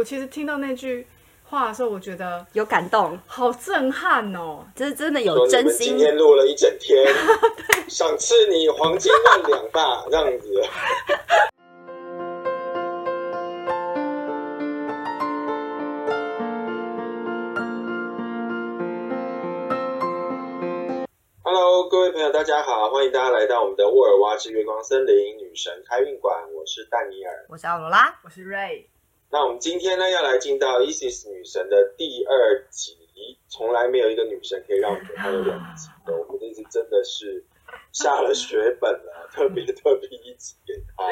我其实听到那句话的时候，我觉得有感动，好震撼哦！这是真的有真心今。天录了一整天，赏赐你黄金万两吧，这样子。Hello，各位朋友，大家好，欢迎大家来到我们的沃尔瓦之月光森林女神开运馆，我是戴尼尔。我是奥罗拉，我是 Ray，那我们今天呢，要来进到 Isis 女神的第二集，从来没有一个女神可以让我们觉得她有两集的，我们这次真的是下了血本了，特别特别一集给她。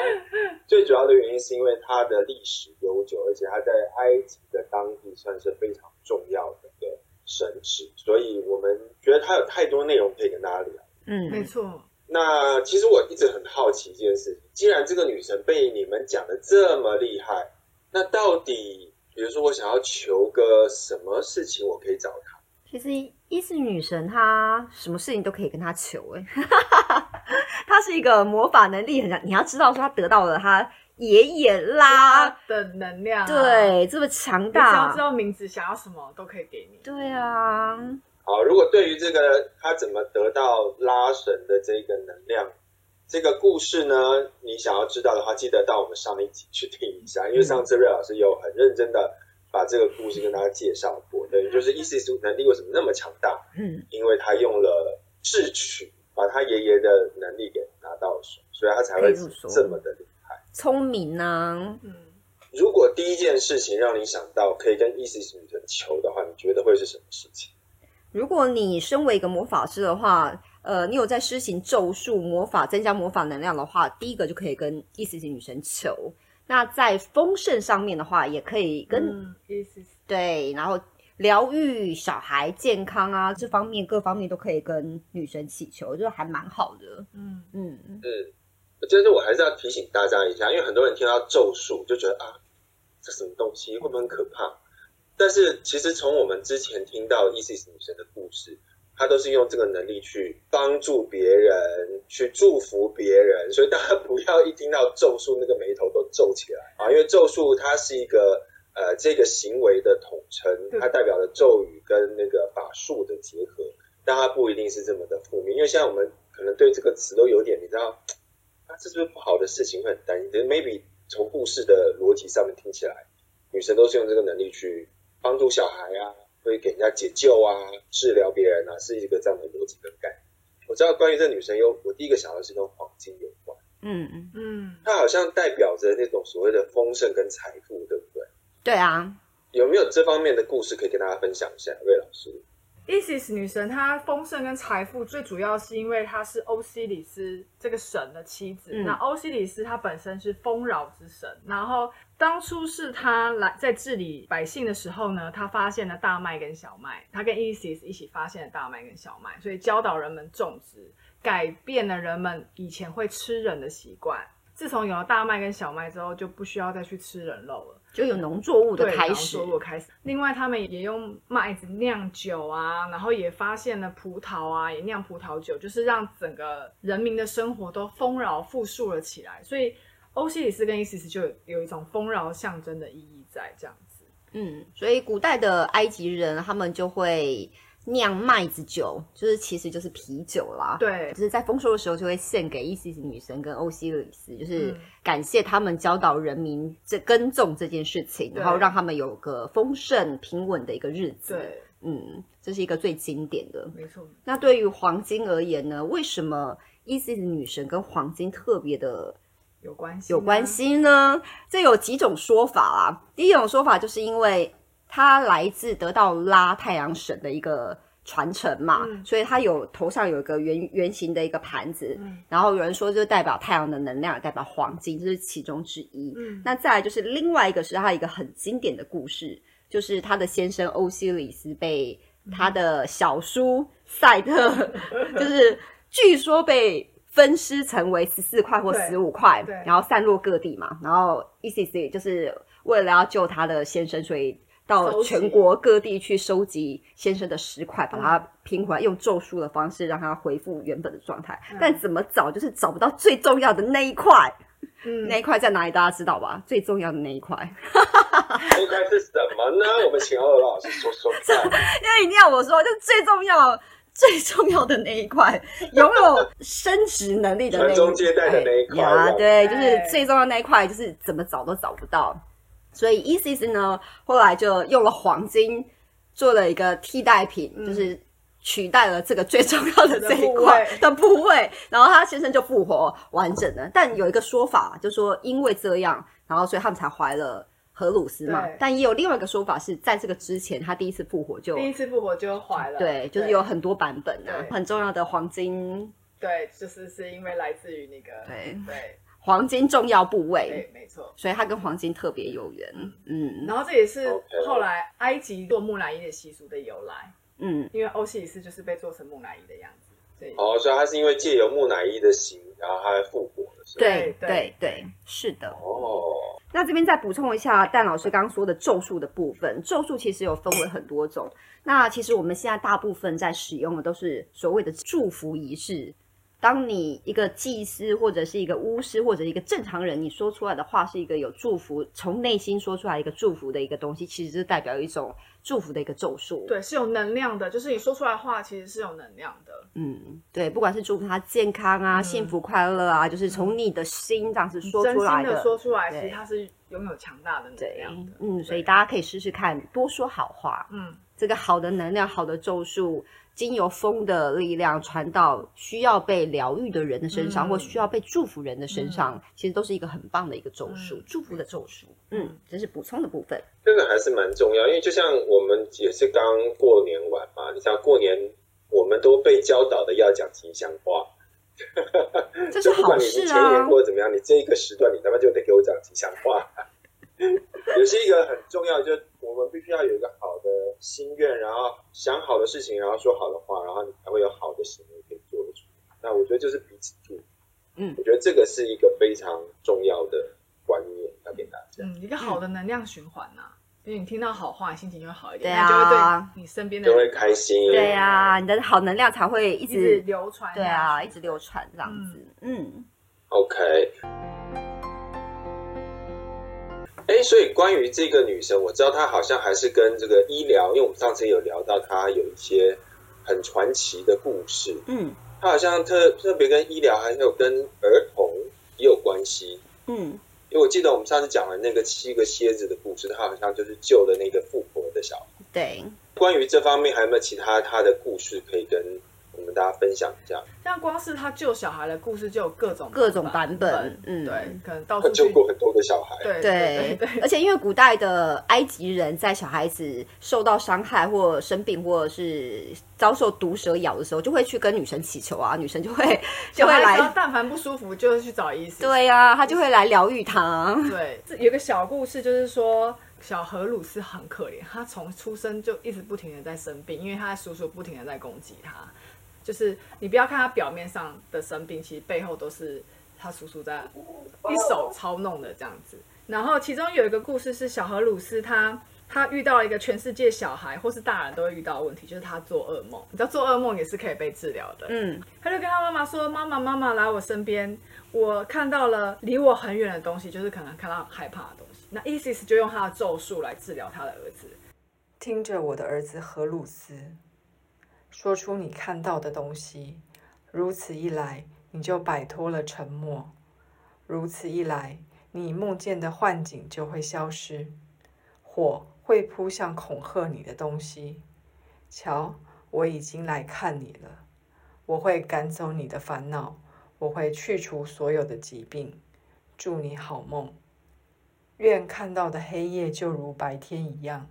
最主要的原因是因为她的历史悠久，而且她在埃及的当地算是非常重要的一个神祇，所以我们觉得她有太多内容可以跟大家聊。嗯，没错，那其实我一直很好奇一件事情，既然这个女神被你们讲的这么厉害，那到底，比如说我想要求个什么事情，我可以找他？其实伊斯女神她什么事情都可以跟她求哎，她是一个魔法能力很强，你要知道说她得到了她爷爷拉，的能量、啊，对，这么强大只要知，道名字，想要什么都可以给你。对啊，好，如果对于这个她怎么得到拉神的这个能量，这个故事呢，你想要知道的话，记得到我们上一集去听一下，因为上次瑞老师有很认真的把这个故事跟大家介绍过，对，就是 Isis 能力为什么那么强大，嗯，因为他用了智取，把他爷爷的能力给拿到手，所以他才会这么的厉害。聪明呢、嗯，如果第一件事情让你想到可以跟 Isis 女神求的话，你觉得会是什么事情？如果你身为一个魔法师的话，呃，你有在施行咒术、魔法、增加魔法能量的话，第一个就可以跟伊斯女神求。那在丰盛上面的话，也可以跟、嗯，Isis，对，然后疗愈小孩健康啊，这方面各方面都可以跟女神祈求，就还蛮好的。嗯，嗯，嗯，就是我还是要提醒大家一下，因为很多人听到咒术就觉得啊，这什么东西会不会很可怕？但是其实从我们之前听到 Isis 女神的故事，她都是用这个能力去帮助别人，去祝福别人，所以大家不要一听到咒术那个眉头都皱起来啊，因为咒术它是一个呃这个行为的统称，它代表了咒语跟那个法术的结合，但它不一定是这么的负面，因为现在我们可能对这个词都有点你知道。啊，这是不是不好的事情会很担心？可是 maybe 从故事的逻辑上面听起来，女神都是用这个能力去帮助小孩啊，会给人家解救啊，治疗别人啊，是一个这样的逻辑跟概念。我知道关于这女神有，我第一个想到是跟黄金有关，嗯嗯，嗯，它好像代表着那种所谓的丰盛跟财富，对不对？对啊，有没有这方面的故事可以跟大家分享一下？Isis 女神她丰盛跟财富最主要是因为她是欧西里斯这个神的妻子。嗯那欧西里斯他本身是丰饶之神，然后当初是他来在治理百姓的时候呢，他发现了大麦跟小麦，他跟 Isis 一起发现了大麦跟小麦，所以教导人们种植，改变了人们以前会吃人的习惯。自从有了大麦跟小麦之后，就不需要再去吃人肉了。就有农作物的对，开始农，作物开始。另外，他们也用麦子酿酒啊，然后也发现了葡萄啊，也酿葡萄酒，就是让整个人民的生活都丰饶富庶了起来。所以，欧西里斯跟伊西斯就有有一种丰饶象征的意义在这样子。嗯，所以古代的埃及人他们就会酿麦子酒，就是其实就是啤酒啦。对就是在丰收的时候就会献给伊西斯女神跟欧西里斯，就是嗯感谢他们教导人民这耕种这件事情，然后让他们有个丰盛平稳的一个日子。，对，嗯，这是一个最经典的。没错。那对于黄金而言呢？为什么伊西斯女神跟黄金特别的有关系，有关。系呢？这有几种说法啦。第一种说法就是因为它来自得到拉太阳神的一个传承嘛，嗯。所以它有头上有一个圆圆形的一个盘子，嗯。然后有人说就代表太阳的能量，代表黄金，这是其中之一。嗯，那再来就是另外一个是他一个很经典的故事，就是他的先生欧西里斯被他的小叔赛特，就是据说被分尸成为十四块或对。十五块对，然后散落各地嘛。然后 Isis 就是为了要救他的先生，所以到全国各地去收集先生的石块，把它拼回来，用咒术的方式让它恢复原本的状态。嗯但怎么找就是找不到最重要的那一块。嗯 那一块在哪里？大家知道吧？最重要的那一块，那一块是什么呢？我们请欧尔老师说说看。因为一定要我说，就最重要、最重要的那一块，拥有升值能力的那一传宗接代的那一块呀，对，就哎是最重要的那一块，就是怎么找都找不到。所以 Isis 呢，后来就用了黄金做了一个替代品，嗯。就是取代了这个最重要的这一块 的部位，然后他先生就复活完整了。但有一个说法，就说因为这样，然后所以他们才怀了荷鲁斯嘛。但也有另外一个说法是在这个之前，他第一次复活就第一次复活就怀了，对，就是有很多版本啊，很重要的黄金。对，就是是因为来自于那个对。对黄金重要部位，对，没错。所以它跟黄金特别有缘。嗯然后这也是后来埃及做木乃伊的习俗的由来，嗯，因为欧西里斯就是被做成木乃伊的样子，所以哦，所以他是因为借由木乃伊的形，然后他还复活了？对对对对，是的。哦，那这边再补充一下，蛋老师刚刚说的咒术的部分，咒术其实有分为很多种。那其实我们现在大部分在使用的都是所谓的祝福仪式。当你一个祭司或者是一个巫师或者一个正常人，你说出来的话是一个有祝福，从内心说出来一个祝福的一个东西，其实是代表一种祝福的一个咒术。对是有能量的，就是你说出来的话其实是有能量的，嗯，对，不管是祝福他健康啊、幸福快乐啊，就是从你的心这样子说真心出来的说出来，其实它是拥有强大的能量的，，嗯，所以大家可以试试看，多说好话。嗯，这个好的能量、好的咒术，经由风的力量传到需要被疗愈的人的身上，嗯或需要被祝福人的身上，其实都是一个很棒的一个咒术，嗯祝福的咒术。嗯，这是补充的部分。这个还是蛮重要，因为就像我们也是刚过年完嘛，你像过年我们都被教导的要讲吉祥话，这是就不好管你你前年。过得怎么样，你这一个时段你他妈就得给我讲吉祥话。也是一个很重要，就们必须要有一个好的心愿，然后想好的事情，然后说好的话，然后你才会有好的行为可以做得出。那我觉得就是彼此祝福，嗯我觉得这个是一个非常重要的观念要给大家。嗯，一个好的能量循环呐、因为你听到好话，心情就会好一点，对那你就会啊对你身边的就会开心，对呀、你的好能量才会一一直直流传。对啊，一直流传这样子。嗯 OK。哎，所以关于这个女生，我知道她好像还是跟这个医疗，因为我们上次有聊到她有一些很传奇的故事，嗯她好像特特别跟医疗，还有跟儿童也有关系。嗯，因为我记得我们上次讲了那个七个蝎子的故事，她好像就是救了那个富婆的小孩。对，关于这方面，还有没有其他她的故事可以跟我们大家分享一下？像光是他救小孩的故事就有各种各种版本嗯对，可能到她处救过很多个小孩，对对对对对而且因为古代的埃及人在小孩子受到伤害或生病，或者是遭受毒蛇咬的时候，就会去跟女神祈求啊，女神就会 就会来，但凡不舒服，就会去找医生。对呀、啊，他就会来疗愈他。对，这有个小故事，就是说小荷鲁斯很可怜，他从出生就一直不停的在生病，因为他的叔叔不停的在攻击他。就是你不要看他表面上的生病，其实背后都是他叔叔在一手操弄的这样子。然后其中有一个故事是小荷鲁斯他。他遇到了一个全世界小孩或是大人都会遇到的问题，就是他做噩梦。你知道做噩梦也是可以被治疗的。嗯他就跟他妈妈说：“妈妈，妈妈来我身边，我看到了离我很远的东西，就是可能看到很害怕的东西。”那 Isis 就用他的咒术来治疗他的儿子。听着我的儿子荷鲁斯说出你看到的东西，如此一来，你就摆脱了沉默；如此一来，你梦见的幻景就会消失，火会扑向恐吓你的东西。瞧，我已经来看你了，我会赶走你的烦恼，我会去除所有的疾病。祝你好梦。愿看到的黑夜就如白天一样。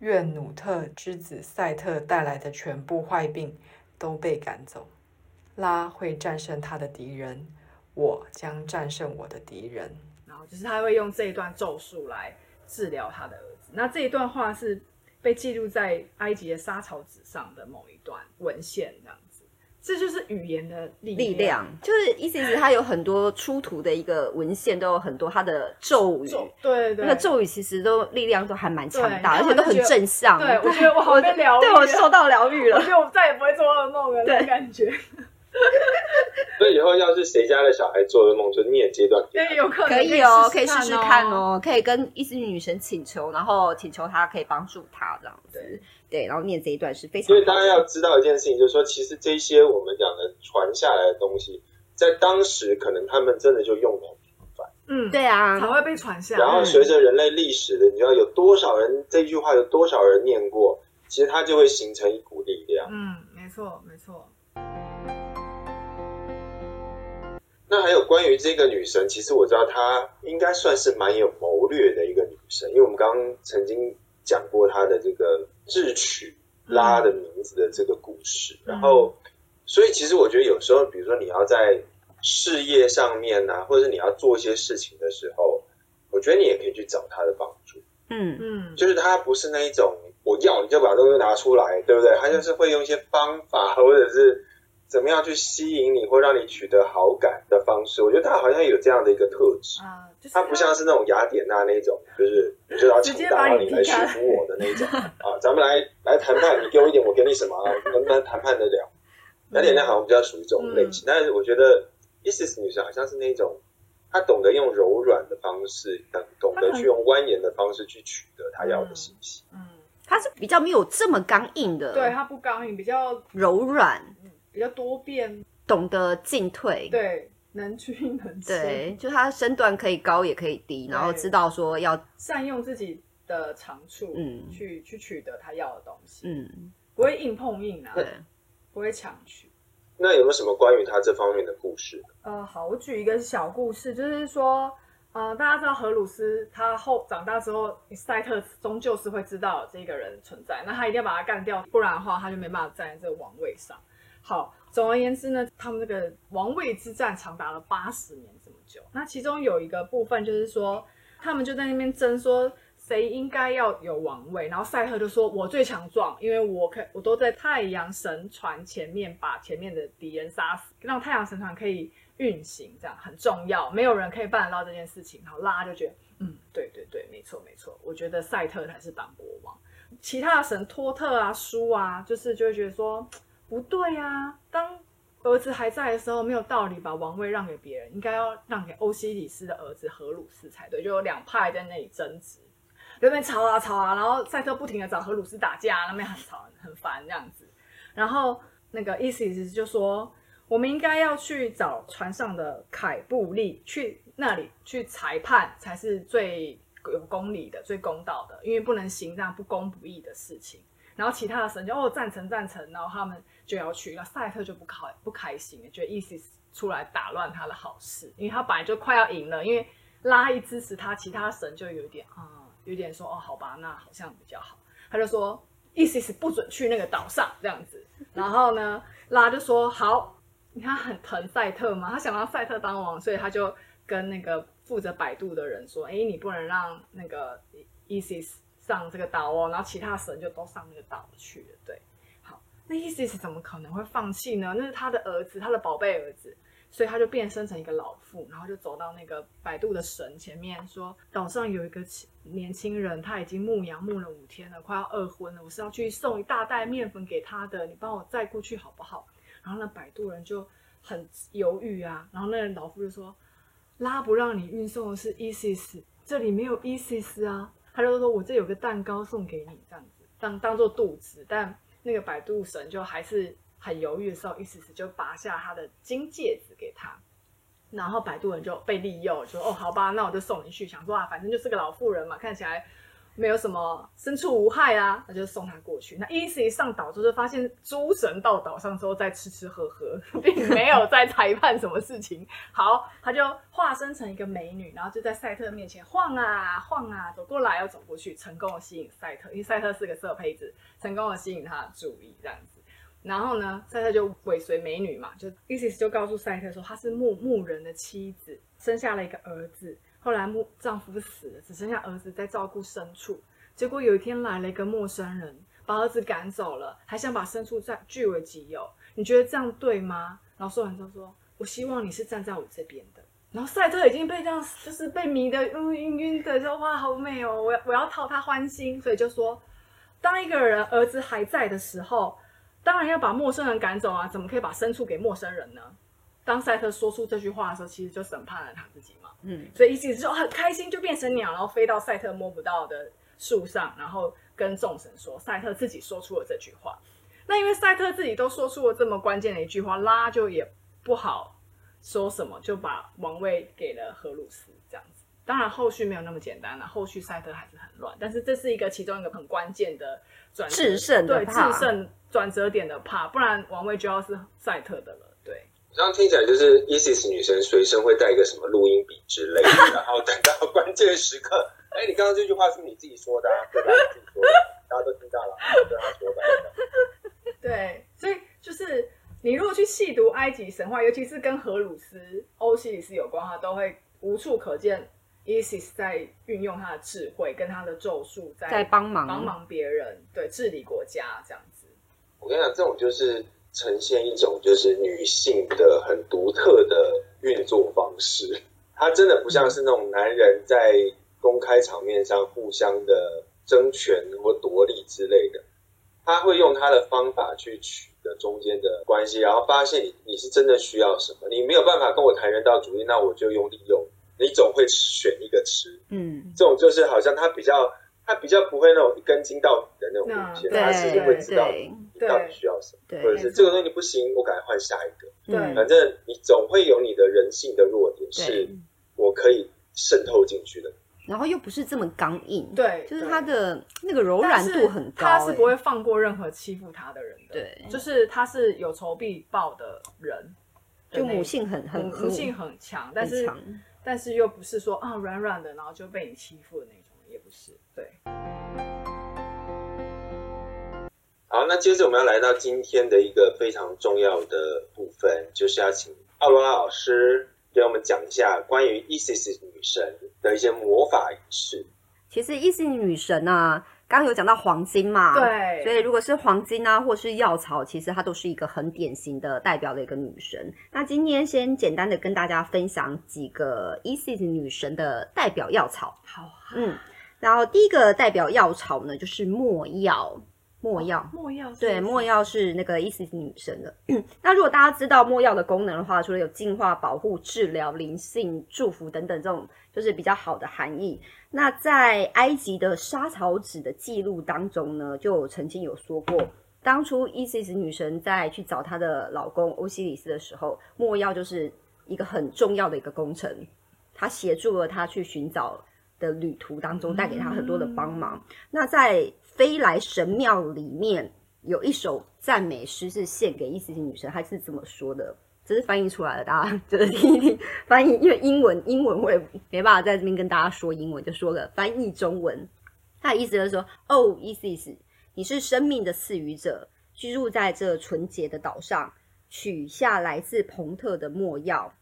愿努特之子赛特带来的全部坏病都被赶走。拉会战胜他的敌人，我将战胜我的敌人。然后就是他会用这一段咒术来治疗他的儿子。那这一段话是被记录在埃及的沙草纸上的某一段文献，这样。这就是语言的力力量就是意思是它有很多出土的一个文献，都有很多它的咒语，咒，对对那个咒语其实都力量都还蛮强大，而且都很正向。对我觉得我好被疗愈对我受到疗愈了。我觉得我再也不会做噩梦了，那种感觉。所以以后要是谁家的小孩做噩梦，就念这段给他对，有可能可以哦，可可以试试看。哦，可以跟伊斯女神请求，然后请求她可以帮助她这样子。对，然后念这一段是非常所以大。家要知道一件事情，就是说，其实这些我们讲的传下来的东西，在当时可能他们真的就用的很频繁，嗯，对啊才，会被传下然后。随着人类历史的，你知道有多少人这句话有多少人念过，其实它就会形成一股力量。嗯，没错，没错。那还有关于这个女神，其实我知道她应该算是蛮有谋略的一个女神，因为我们刚刚曾经讲过她的这个智取拉的名字的这个故事，然后，所以其实我觉得有时候，比如说你要在事业上面呢、或者是你要做一些事情的时候，我觉得你也可以去找她的帮助。嗯嗯，就是她不是那一种我要你就把东西拿出来，对不对？她就是会用一些方法，或者是怎么样去吸引你，或让你取得好感的方式。我觉得他好像有这样的一个特质。啊，就是她不像是那种雅典娜那种，就是你就要抢答，直接把然后你来你踢开说服我的那种啊。咱们来来谈判，你给我一点，我给你什么啊？能不能谈判得了？雅典娜好像比较属于这种类型，但是我觉得 Isis 女生好像是那种，她懂得用柔软的方式，懂懂得去用蜿蜒的方式去取得她要的信息。嗯，她是比较没有这么刚硬的，对，她不刚硬，比较柔软，比较多变，懂得进退。对，能屈能伸，对，就他身段可以高也可以低，然后知道说要善用自己的长处，嗯去去取得他要的东西，嗯，不会硬碰硬啊，对，不会强取。那有没有什么关于他这方面的故事？呃，好，我举一个小故事，就是说，呃，大家知道荷鲁斯他后长大之后，赛特终究是会知道这个人存在，那他一定要把他干掉，不然的话他就没办法站在这个王位上。好，总而言之呢，他们这个王位之战长达了八十年这么久。那其中有一个部分就是说，他们就在那边争说谁应该要有王位，然后赛特就说：“我最强壮，因为我可我都在太阳神船前面把前面的敌人杀死，让太阳神船可以运行，这样很重要，没有人可以办得到这件事情。”然后拉就觉得，嗯，对对对，没错没错，我觉得赛特才是当国王。其他的神托特啊、舒啊，就是就会觉得说不对啊，当儿子还在的时候，没有道理把王位让给别人，应该要让给欧西里斯的儿子荷鲁斯才对。就有两派在那里争执，那边吵啊吵啊，然后赛特不停的找荷鲁斯打架，那边很吵很烦这样子。然后那个伊西斯就说，我们应该要去找船上的凯布利，去那里去裁判才是最有公理的、最公道的，因为不能行这样不公不义的事情。然后其他的神就哦赞成赞成，然后他们就要去，那赛特就不开不开心，觉得 ISIS 出来打乱他的好事，因为他本来就快要赢了，因为拉一支持他，其他神就有点啊、有点说哦好吧，那好像比较好，他就说 ISIS 不准去那个岛上这样子，然后呢拉就说好，你看很疼赛特嘛，他想让赛特当王，所以他就跟那个负责摆渡的人说，哎，你不能让那个 Isis 上这个岛哦，然后其他神就都上那个岛去了。对，好，那 Isis 怎么可能会放弃呢？那是他的儿子，他的宝贝儿子，所以他就变身成一个老妇，然后就走到那个摆渡的神前面说，岛上有一个年轻人，他已经牧羊牧了五天了，快要饿昏了，我是要去送一大袋面粉给他的，你帮我载过去好不好？然后那摆渡人就很犹豫啊，然后那个老妇就说：“拉不让你运送的是 Isis，这里没有 Isis 啊。”他就说：“我这有个蛋糕送给你，这样子当当做肚子。”但那个摆渡神就还是很犹豫的时候一时时就拔下他的金戒指给他，然后摆渡人就被利诱，说：“哦，好吧，那我就送你去。”想说啊，反正就是个老妇人嘛，看起来。没有什么身处无害啊，那就送他过去。那 Easy 上岛之后，就发现诸神到岛上之后在吃吃喝喝，并没有在裁判什么事情。好，他就化身成一个美女，然后就在赛特面前晃啊晃啊，走过来又走过去，成功的吸引赛特，因为赛特是个色胚子，成功的吸引他的注意，这样子。然后呢，赛特就尾随美女嘛，就伊西就告诉赛特说，她是牧牧人的妻子，生下了一个儿子。后来母丈夫死了，只剩下儿子在照顾牲畜。结果有一天来了一个陌生人，把儿子赶走了，还想把牲畜占据为己有。你觉得这样对吗？然后说完之后说：“我希望你是站在我这边的。”然后赛特已经被这样，就是被迷得晕晕晕的，说：“哇，好美哦！我要我要讨他欢心。”所以就说，当一个人儿子还在的时候，当然要把陌生人赶走啊，怎么可以把牲畜给陌生人呢？当赛特说出这句话的时候，其实就审判了他自己嘛。嗯，所以伊西斯就很开心，就变成鸟，然后飞到赛特摸不到的树上，然后跟众神说，赛特自己说出了这句话。那因为赛特自己都说出了这么关键的一句话，拉就也不好说什么，就把王位给了荷鲁斯这样子。当然后续没有那么简单了，后续赛特还是很乱，但是这是一个其中一个很关键的转折制胜的对制胜转折点的怕，不然王位就要是赛特的了。对，这样听起来就是 Isis 女神随身会带一个什么录音笔之类的，然后等到关键时刻，哎，你刚刚这句话是你自己说的、啊，对吧？你自己说的，大家都听到了，对他说的。对，所以就是你如果去细读埃及神话，尤其是跟荷鲁斯、欧西里斯有关的话，都会无处可见 Isis 在运用他的智慧跟他的咒术在在帮忙帮忙别人，对治理国家这样子。我跟你讲，这种就是呈现一种就是女性的很独特的运作方式，它真的不像是那种男人在公开场面上互相的争权或夺利之类的，他会用他的方法去取得中间的关系，然后发现你你是真的需要什么，你没有办法跟我谈人道主义，那我就用利用，你总会选一个吃。嗯，这种就是好像他比较他比较不会那种一根筋到底的那种路线，对他其实会知道对你到底需要什么，或者是这个东西不行，我赶快换下一个。对嗯反正你总会有你的人性的弱点，是，我可以渗透进去的。然后又不是这么刚硬，，对，就是对他的那个柔软度很高、他是不欸会放过任何欺负他的人的。对就是他是有仇必报的人，就母性很很母母性很强，但是强但是又不是说啊软软的，然后就被你欺负的那种，也不是。对，好，那接着我们要来到今天的一个非常重要的部分，就是要请奥罗拉老师给我们讲一下关于 Isis 女神的一些魔法仪式。其实伊西女神啊，刚刚有讲到黄金嘛，对所以如果是黄金啊，或是药草，其实它都是一个很典型的代表的一个女神。那今天先简单的跟大家分享几个伊西女神的代表药草。好啊，嗯，然后第一个代表药草呢，就是墨药。没药，墨药是对，墨药是那个伊西斯女神的。那如果大家知道墨药的功能的话，除了有净化、保护、治疗、灵性、祝福等等这种，就是比较好的含义。那在埃及的莎草纸的记录当中呢，就曾经有说过，当初伊西斯女神在去找她的老公欧西里斯的时候，墨药就是一个很重要的一个工程，她协助了她去寻找的旅途当中，带给她很多的帮忙。那在飞来神庙里面有一首赞美诗是献给伊斯女神，她是怎么说的？这是翻译出来的，大家就是听一听翻译，因为英文英文我也没办法在这边跟大家说英文，就说了翻译中文。他的意思就是说，哦，意思意思，你是生命的赐予者，居住在这纯洁的岛上，取下来自彭特的墨药，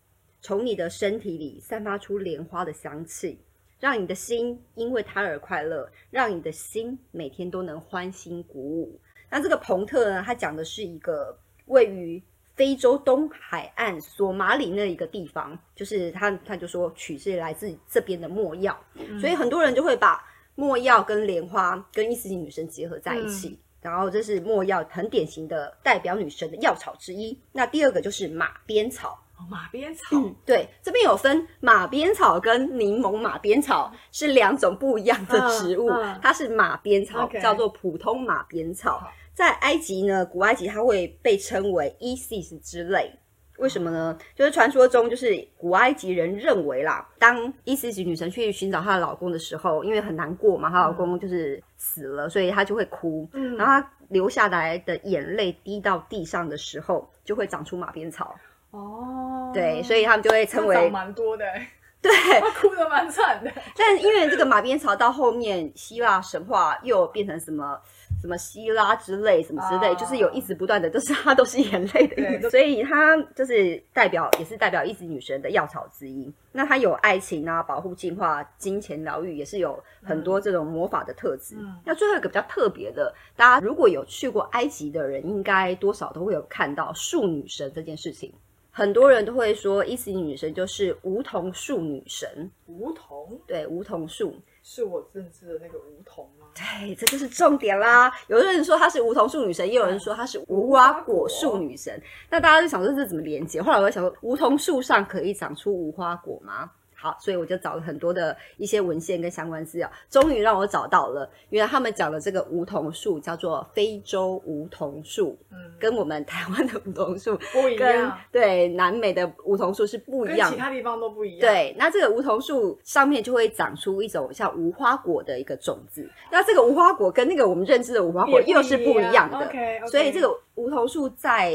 从你的身体里散发出莲花的香气，让你的心因为它而快乐，让你的心每天都能欢欣鼓舞。那这个彭特呢，他讲的是一个位于非洲东海岸索马里那一个地方，就是他他就说取是来自这边的墨药，所以很多人就会把墨药跟莲花跟伊斯兰女神结合在一起。然后这是墨药很典型的代表女神的药草之一。那第二个就是马鞭草，哦马鞭草，嗯，对，这边有分马鞭草跟柠檬马鞭草是两种不一样的植物，嗯嗯它是马鞭草叫做普通马鞭草，在埃及呢，古埃及它会被称为 Isis 之类。为什么呢？就是传说中，就是古埃及人认为啦，当 Isis 女神去寻找她的老公的时候，因为很难过嘛，她老公就是死了，所以她就会哭。嗯然后她流下来的眼泪滴到地上的时候，就会长出马鞭草。哦，对，所以他们就会称为蛮多的欸，对。他哭的蛮惨的。但因为这个马鞭草到后面希腊神话又变成什么什么希拉之类什么之类，哦就是有一直不断的，就是它都是眼泪的意思，所以它就是代表也是代表一直女神的药草之一。那它有爱情啊、保护、净化、金钱疗愈，也是有很多这种魔法的特质。嗯那最后一个比较特别的，大家如果有去过埃及的人，应该多少都会有看到树女神这件事情。很多人都会说，伊斯兰女神就是梧桐树女神。梧桐，对，梧桐树。是我认知的那个梧桐吗？对，这就是重点啦。有的人说她是梧桐树女神，也有人说她是无花果树女神。那大家就想说这怎么连接？后来我就想说，梧桐树上可以长出无花果吗？好，所以我就找了很多的一些文献跟相关资料，终于让我找到了。原来他们讲的这个梧桐树叫做非洲梧桐树，嗯，跟我们台湾的梧桐树不一样，对南美的梧桐树是不一样。跟其他地方都不一样。，对，那这个梧桐树上面就会长出一种像无花果的一个种子。那这个无花果跟那个我们认知的无花果又是不一样的。OK，, 所以这个梧桐树在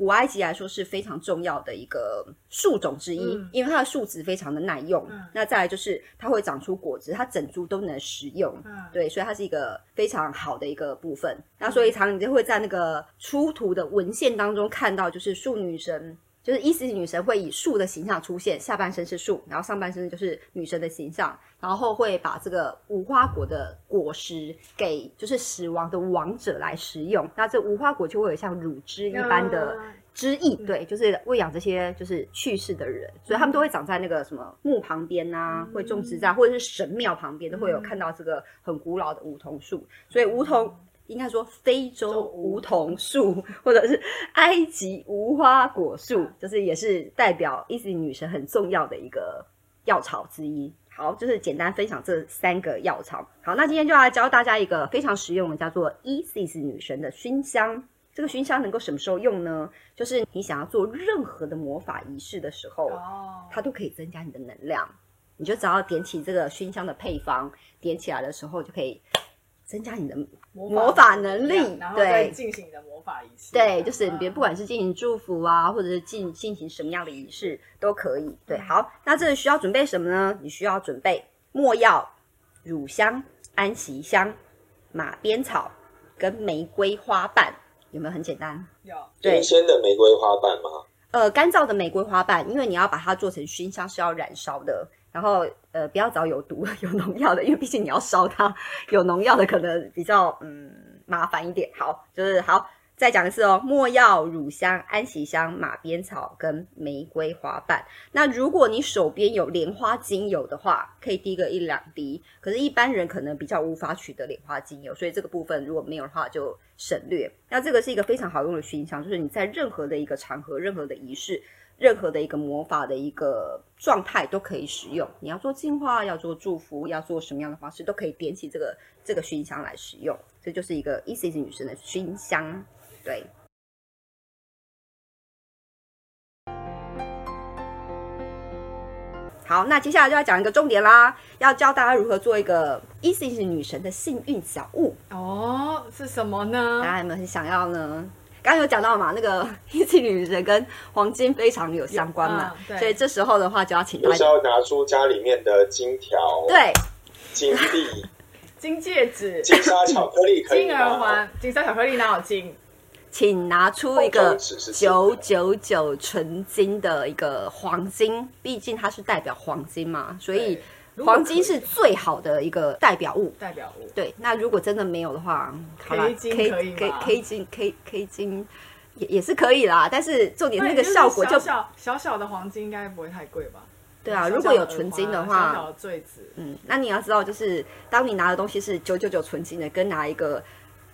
古埃及来说是非常重要的一个树种之一，嗯因为它的树脂非常的耐用。嗯那再来就是它会长出果子，它整株都能食用。嗯，对，所以它是一个非常好的一个部分。那所以常你就会在那个出土的文献当中看到，就是树女神，就是伊斯女神会以树的形象出现，下半身是树，然后上半身就是女神的形象，然后会把这个无花果的果实给就是死亡的王者来食用。那这无花果就会有像乳汁一般的。嗯汁液，对，就是喂养这些就是去世的人，所以他们都会长在那个什么墓旁边啊，嗯会种植在或者是神庙旁边，都会有看到这个很古老的梧桐树。所以梧桐应该说非洲梧桐树，或者是埃及无花果树，就是也是代表伊斯兰女神很重要的一个药草之一。好，就是简单分享这三个药草。好，那今天就要来教大家一个非常实用的，叫做 Isis 女神的熏香。这个熏香能够什么时候用呢？就是你想要做任何的魔法仪式的时候，哦，它都可以增加你的能量。你就只要点起这个熏香的配方，点起来的时候就可以增加你的魔法能力然后对再进行你的魔法仪式。对，就是你别不管是进行祝福啊，或者是进进行什么样的仪式都可以。对，嗯好，那这里需要准备什么呢？你需要准备墨药、乳香、安息香、马鞭草跟玫瑰花瓣，有没有很简单？有对新鲜的玫瑰花瓣吗？呃，干燥的玫瑰花瓣，因为你要把它做成熏香是要燃烧的，然后呃不要找有毒、有农药的，因为毕竟你要烧它，有农药的可能比较嗯麻烦一点。好，就是好，再讲一次哦，没药、乳香、安息香、马鞭草跟玫瑰花瓣。那如果你手边有莲花精油的话，可以滴个一两滴。可是，一般人可能比较无法取得莲花精油，所以这个部分如果没有的话就省略。那这个是一个非常好用的熏香，就是你在任何的一个场合、任何的仪式、任何的一个魔法的一个状态都可以使用。你要做净化，要做祝福，要做什么样的方式，都可以点起这个这个熏香来使用。这就是一个 Isis 女神的熏香，对。好，那接下来就要讲一个重点啦，要教大家如何做一个 Isis 女神的幸运小物。哦，是什么呢大？家有没有很想要呢？刚刚有讲到嘛，那个伊斯女神跟黄金非常有相关嘛，嗯对所以这时候的话就要请大家就是要拿出家里面的金条、对金币、金戒指、金沙巧克力可以金耳吗？环、金沙巧克力哪有金？请拿出一包个九九九纯金的一个黄金，毕竟它是代表黄金嘛，所以黄金是最好的一个代表物。代表物。对，那如果真的没有的话，好了 K 金 K 可以 K 金 K K 金也也是可以啦，但是重点那个效果就小小的黄金应该不会太贵吧？对啊，如果有纯金的话，小小的坠子，嗯，那你要知道，就是当你拿的东西是九九九纯金的，跟拿一个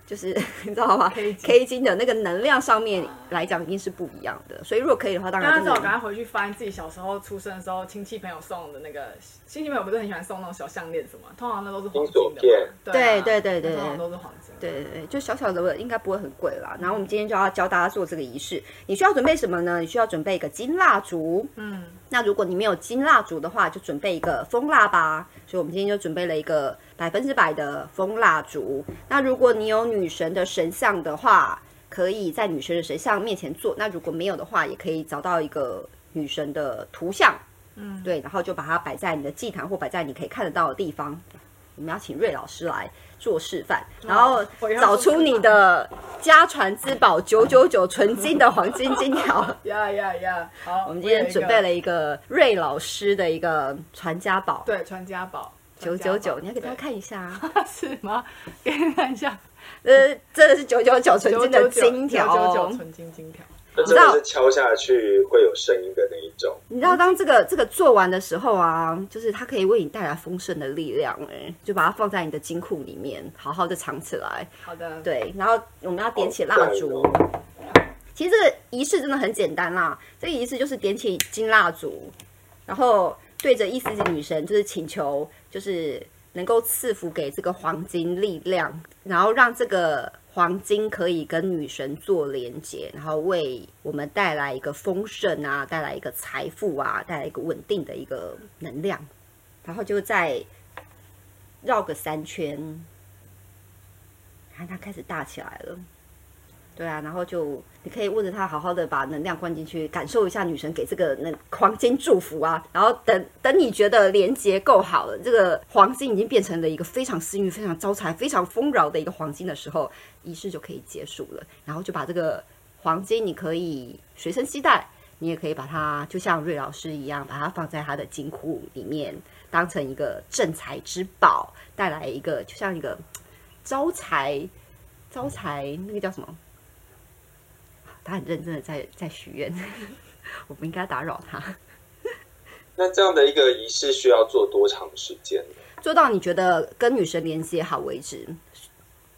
就是 你知道吗 K 金？K 金的那个能量上面来讲，一定是不一样的。所以如果可以的话，当大家知道，然真的赶快回去翻自己小时候出生的时候，亲戚朋友送的那个，亲戚朋友不是很喜欢送那种小项链什么？通常那都是黄金的。对对啊对对对通常都是黄金。对对对，就小小的应该不会很贵啦。然后我们今天就要教大家做这个仪式，你需要准备什么呢？你需要准备一个金蜡烛。嗯，那如果你没有金蜡烛的话，就准备一个蜂蜡吧。所以我们今天就准备了一个百分之百的蜂蜡烛。那如果你有女神的神像的话，可以在女神的神像面前做。那如果没有的话，也可以找到一个女神的图像，嗯，对，然后就把它摆在你的祭坛或摆在你可以看得到的地方。我们要请瑞老师来做示范，然后找出你的家传之宝九九九纯金的黄金金条。呀呀呀！好，我们今天准备了一个瑞老师的一个传家宝对传家宝九九九，你要给大家看一下啊。是吗？给你看一下，呃，真的是九九九纯金的金条九九九哦。纯金金条。那真的是敲下去会有声音的那一种。你知道，当这个这个做完的时候啊，就是它可以为你带来丰盛的力量，哎，就把它放在你的金库里面，好好的藏起来。好的，对，然后我们要点起蜡烛。哦其实这个仪式真的很简单啦，这个仪式就是点起金蜡烛，然后对着伊斯的女神，就是请求，就是能够赐福给这个黄金力量，然后让这个黄金可以跟女神做连接，然后为我们带来一个丰盛啊，带来一个财富啊，带来一个稳定的一个能量，然后就再绕个三圈，看它开始大起来了。对啊，然后就你可以问着他，好好的把能量灌进去，感受一下女神给这个那黄金祝福啊。然后等等，你觉得连接够好了，这个黄金已经变成了一个非常幸运、非常招财、非常丰饶的一个黄金的时候，仪式就可以结束了。然后就把这个黄金，你可以随身携带，你也可以把它，就像瑞老师一样，把它放在他的金库里面，当成一个镇财之宝，带来一个就像一个招财、招财那个叫什么？他很认真的在在许愿，我不应该打扰他。那这样的一个仪式需要做多长时间？做到你觉得跟女神连接好为止，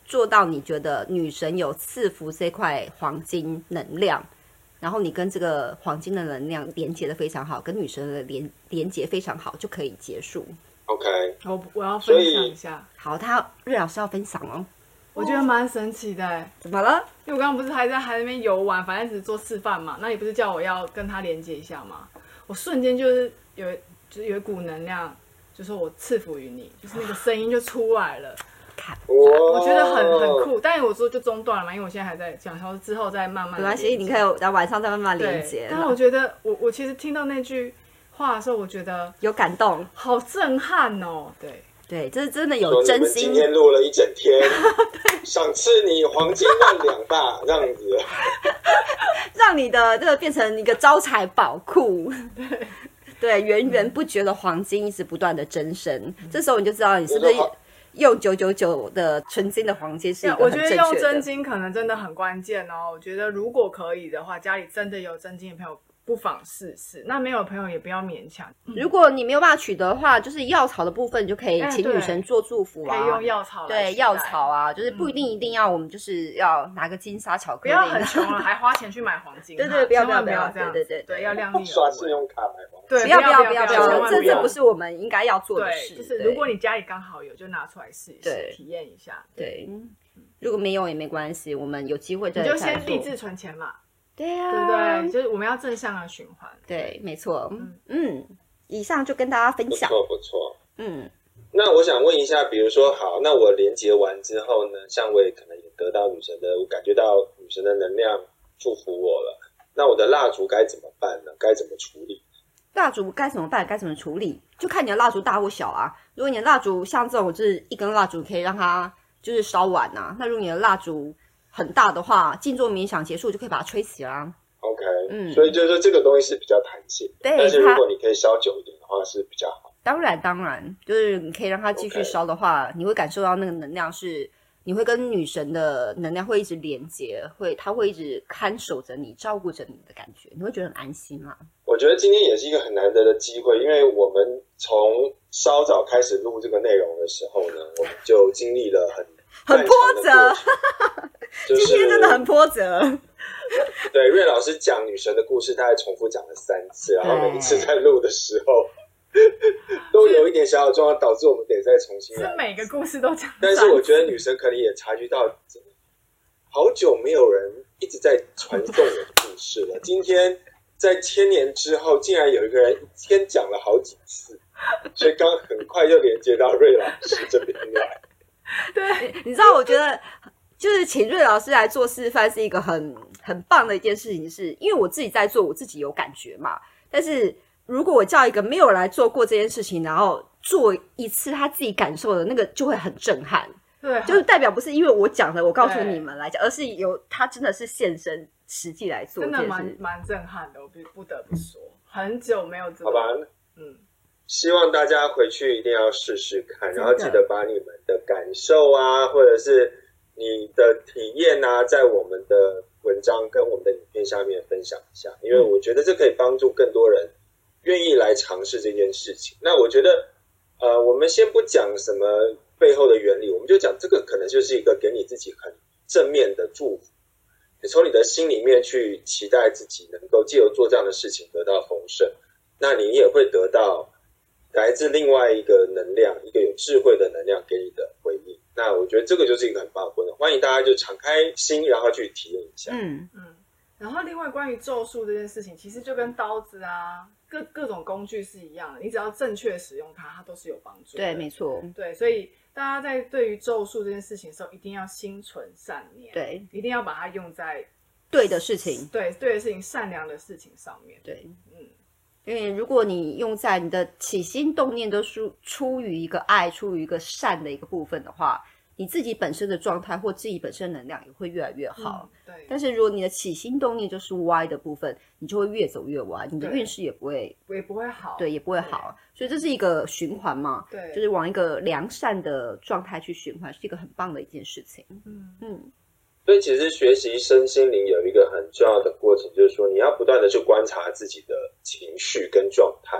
做到你觉得女神有赐福这块黄金能量，然后你跟这个黄金的能量连接的非常好，跟女神的连连接非常好，就可以结束。OK，我我要分享一下，好，他瑞老师要分享哦，我觉得蛮神奇的欸。怎么了？因为我刚刚不是还在海那边游玩，反正只是做示范嘛。那你不是叫我要跟他连接一下吗？我瞬间就是有，就是有一股能量，就说我赐福于你，就是那个声音就出来了。看我觉得很很。酷，但是我说就中断了嘛，因为我现在还在讲，然后之后再慢慢。没关系，你可以在晚上再慢慢连接对，。但我觉得我我其实听到那句话的时候，我觉得有感动，好震撼哦。对，对，这是真的有真心今。天录了一整天，赏赐你黄金万两吧 这样子。让你的这个变成一个招财宝库。对，源源不绝的黄金一直不断的增生，这时候你就知道你是不是用九九九的纯金的黄金是我觉得用。真金可能真的很关键哦。我觉得如果可以的话，家里真的有真金的朋友，不妨试试。那没有朋友也不要勉强，如果你没有办法取得的话，就是药草的部分，你就可以请女神做祝福啊。可以用药草来对药草，啊，就是不一定一定要我们就是要拿个金沙巧克力，不要很穷了还花钱去买黄金哈。对对不要不要不要这样，对对对要量力而为。刷信用卡买黄金。对，不要不要不要不要，千万不要这这不是我们应该要做的，事。就是如果你家里刚好有，就拿出来试一试，体验一下。对，如果没有也没关系，我们有机会再你就先立志存钱嘛，对呀、对不对？就是我们要正向的循环。对，没错。嗯嗯，以上就跟大家分享不享。错不错。嗯，那我想问一下，比如说，好，那我连接完之后呢，像我也可能也得到女神的，我感觉到女神的能量祝福我了。那我的蜡烛该怎么办呢？该怎么处理？蜡烛该怎么办？该怎么处理？就看你的蜡烛大或小啊。如果你的蜡烛像这种，就是一根蜡烛可以让它就是烧完呐、那如果你的蜡烛很大的话，静坐冥想结束就可以把它吹起啦。OK，嗯所以就是说这个东西是比较弹性，对但是如果你可以烧久一点的话是比较好。当然，当然，就是你可以让它继续烧的话你会感受到那个能量是，你会跟女神的能量会一直连接，会她会一直看守着你，照顾着你的感觉，你会觉得很安心啦。我觉得今天也是一个很难得的机会，因为我们从稍早开始录这个内容的时候呢，我们就经历了很很波折漫长的过程，就是今天真的很波折。对瑞老师讲女神的故事，大概重复讲了三次，然后每一次在录的时候，都有一点小小状况，导致我们得再重新来。是每个故事都讲。但是我觉得女生可能也察觉到，好久没有人一直在传送我的故事了。今天在千年之后，竟然有一个人一天讲了好几次，所以刚刚很快就连接到瑞老师这边来。对，你知道，我觉得就是请瑞老师来做示范是一个很很棒的一件事情是，因为我自己在做，我自己有感觉嘛。但是如果我叫一个没有来做过这件事情，然后做一次他自己感受的那个，就会很震撼。对，就是代表不是因为我讲的，我告诉你们来讲，而是有他真的是现身实际来做真的。蛮蛮震撼的，我不不得不说，很久没有这好吧么，嗯，希望大家回去一定要试试看，然后记得把你们的感受啊，或者是你的体验啊，在我们的文章跟我们的影片下面分享一下，因为我觉得这可以帮助更多人愿意来尝试这件事情。那我觉得，呃，我们先不讲什么背后的原理，我们就讲这个可能就是一个给你自己很正面的祝福，你从你的心里面去期待自己能够借由做这样的事情得到丰盛，那你也会得到来自另外一个能量，一个有智慧的能量给你的回应。那我觉得这个就是一个很棒的活动，欢迎大家就敞开心，然后去体验一下。嗯，嗯，然后另外关于咒术这件事情，其实就跟刀子啊各各种工具是一样的，你只要正确使用它，它都是有帮助的。对，没错，对，所以大家在对于咒术这件事情的时候，一定要心存善念，，对一定要把它用在对的事情，对对的事情、善良的事情上面。对，嗯，因为如果你用在你的起心动念都是出于一个爱、出于一个善的一个部分的话，你自己本身的状态或自己本身能量也会越来越好。嗯，对，但是如果你的起心动念就是歪的部分，你就会越走越歪，你的对运势也不会也不会好，对，也不会好。所以这是一个循环嘛，对，就是往一个良善的状态去循环，是一个很棒的一件事情。嗯嗯，所以其实学习身心灵有一个很重要的过程，就是说你要不断的去观察自己的情绪跟状态。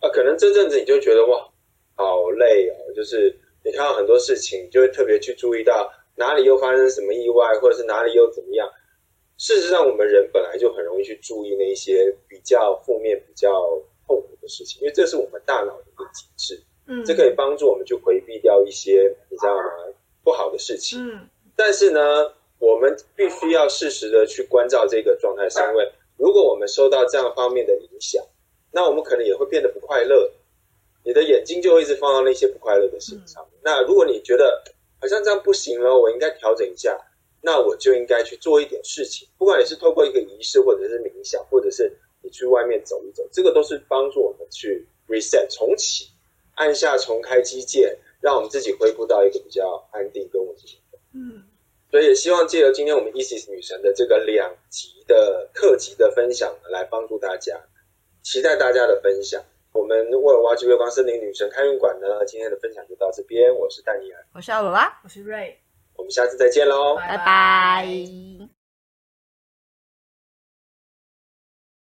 啊，可能这阵子你就觉得哇，好累哦，就是你看到很多事情，你就会特别去注意到哪里又发生什么意外，或者是哪里又怎么样。事实上，我们人本来就很容易去注意那些比较负面、比较痛苦的事情，因为这是我们大脑的一个机制，嗯，这可以帮助我们去回避掉一些你知道吗不好的事情。嗯但是呢，我们必须要适时的去关照这个状态是，因为如果我们受到这样方面的影响，那我们可能也会变得不快乐。你的眼睛就会一直放到那些不快乐的事情上面。那如果你觉得好像这样不行了，我应该调整一下，那我就应该去做一点事情。不管你是透过一个仪式，或者是冥想，或者是你去外面走一走，这个都是帮助我们去 reset 重启，按下重开机键，让我们自己恢复到一个比较安定跟稳定。嗯所以也希望借由今天我们 Isis 女神的这个两集的特辑的分享呢，来帮助大家，期待大家的分享。我们沃尔瓦之月光森林女神开运馆呢，今天的分享就到这边，我是戴尼尔，我是阿罗拉，我是瑞，我们下次再见喽。拜拜拜